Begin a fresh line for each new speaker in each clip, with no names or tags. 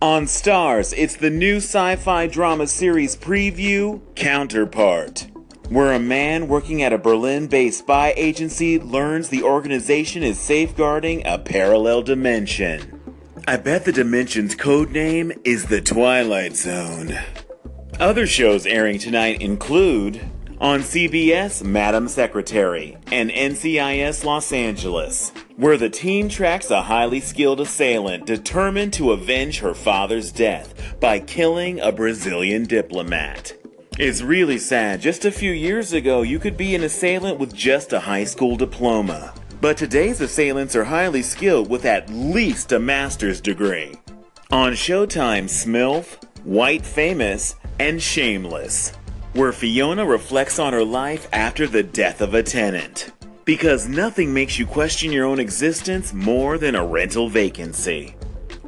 On Starz, it's the new sci fi drama series preview, Counterpart, where a man working at a Berlin based spy agency learns the organization is safeguarding a parallel dimension. I bet the dimension's code name is the Twilight Zone. Other shows airing tonight include on CBS, Madam Secretary, and NCIS Los Angeles, where the team tracks a highly skilled assailant determined to avenge her father's death by killing a Brazilian diplomat. It's really sad. Just a few years ago, you could be an assailant with just a high school diploma. But today's assailants are highly skilled with at least a master's degree. On Showtime, Smilf, White Famous, and Shameless where Fiona reflects on her life after the death of a tenant. Because nothing makes you question your own existence more than a rental vacancy.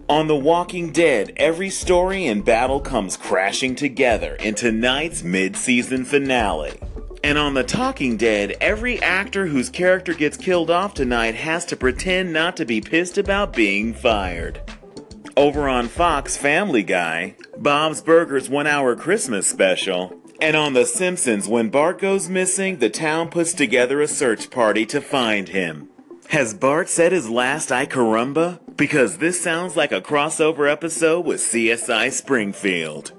On The Walking Dead, every story and battle comes crashing together in tonight's mid season finale. And on The Talking Dead, every actor whose character gets killed off tonight has to pretend not to be pissed about being fired. Over on Fox Family Guy, Bob's Burgers one hour Christmas special, and on The Simpsons, when Bart goes missing, the town puts together a search party to find him. Has Bart said his last Ay caramba? Because this sounds like a crossover episode with CSI Springfield.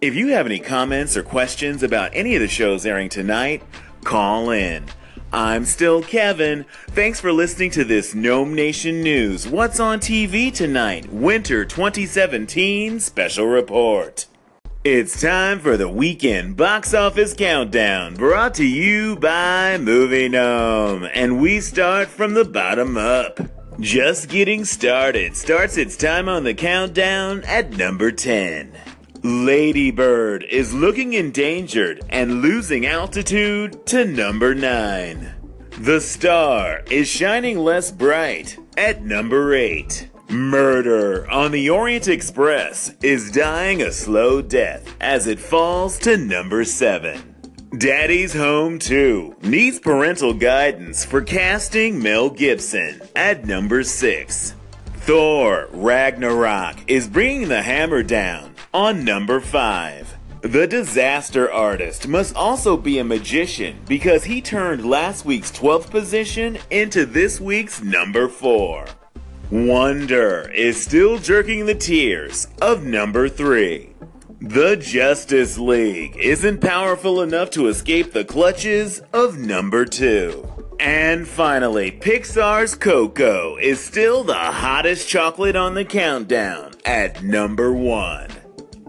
If you have any comments or questions about any of the shows airing tonight, call in. I'm still Kevin. Thanks for listening to this Gnome Nation News. What's on TV tonight? Winter 2017 Special Report. It's time for the weekend box office countdown brought to you by Movie Gnome. And we start from the bottom up. Just getting started starts its time on the countdown at number 10. Lady Bird is looking endangered and losing altitude to number 9. The Star is shining less bright at number 8. Murder on the Orient Express is dying a slow death as it falls to number 7. Daddy's Home 2 needs parental guidance for casting Mel Gibson at number 6. Thor Ragnarok is bringing the hammer down on number 5. The disaster artist must also be a magician because he turned last week's 12th position into this week's number 4. Wonder is still jerking the tears of number three. The Justice League isn't powerful enough to escape the clutches of number two. And finally, Pixar's Coco is still the hottest chocolate on the countdown at number one.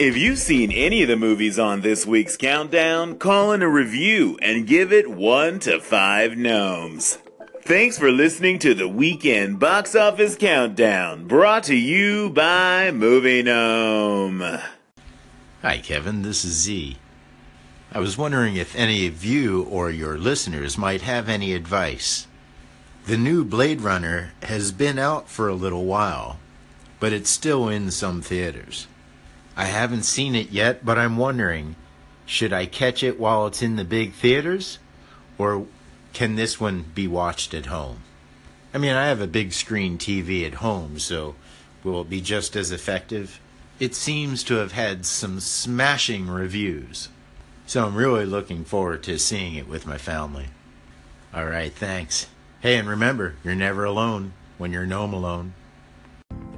If you've seen any of the movies on this week's countdown, call in a review and give it one to five gnomes. Thanks for listening to the Weekend Box Office Countdown, brought to you by Movie Gnome.
Hi, Kevin. This is Z. I was wondering if any of you or your listeners might have any advice. The new Blade Runner has been out for a little while, but it's still in some theaters. I haven't seen it yet, but I'm wondering should I catch it while it's in the big theaters? Or can this one be watched at home? I mean, I have a big screen TV at home, so will it be just as effective? It seems to have had some smashing reviews, so I'm really looking forward to seeing it with my family. All right, thanks. Hey, and remember, you're never alone when you're gnome alone.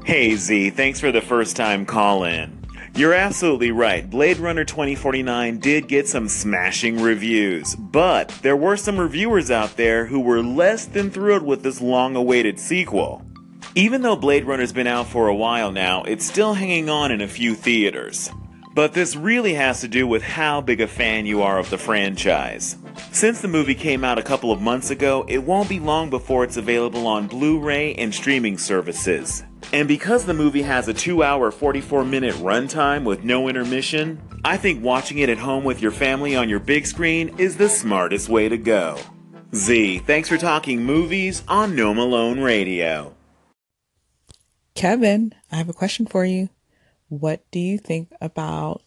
Hey Z, thanks for the first time call in. You're absolutely right. Blade Runner 2049 did get some smashing reviews, but there were some reviewers out there who were less than thrilled with this long awaited sequel. Even though Blade Runner's been out for a while now, it's still hanging on in a few theaters. But this really has to do with how big a fan you are of the franchise. Since the movie came out a couple of months ago, it won't be long before it's available on Blu ray and streaming services. And because the movie has a 2 hour 44 minute runtime with no intermission, I think watching it at home with your family on your big screen is the smartest way to go. Z, thanks for talking movies on Gnome Alone Radio.
Kevin, I have a question for you. What do you think about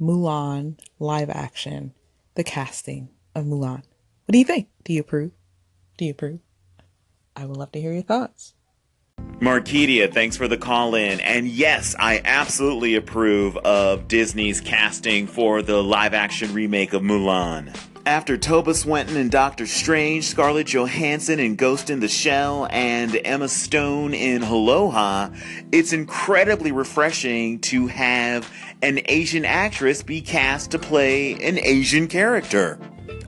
Mulan live action, the casting of Mulan? What do you think? Do you approve? Do you approve? I would love to hear your thoughts.
Markedia, thanks for the call in. And yes, I absolutely approve of Disney's casting for the live action remake of Mulan. After Tilda Swinton and Doctor Strange, Scarlett Johansson in Ghost in the Shell, and Emma Stone in Aloha, it's incredibly refreshing to have an Asian actress be cast to play an Asian character.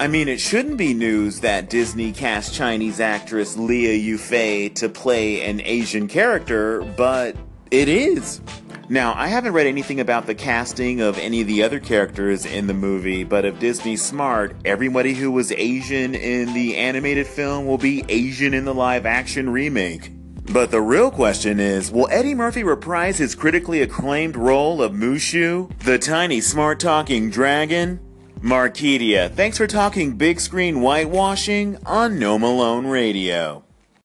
I mean, it shouldn't be news that Disney cast Chinese actress Liu Yifei to play an Asian character, but it is. Now, I haven't read anything about the casting of any of the other characters in the movie, but if Disney's smart, everybody who was Asian in the animated film will be Asian in the live action remake. But the real question is, will Eddie Murphy reprise his critically acclaimed role of Mushu, the tiny smart talking dragon? Markedia, thanks for talking big screen whitewashing on Gnome Alone Radio.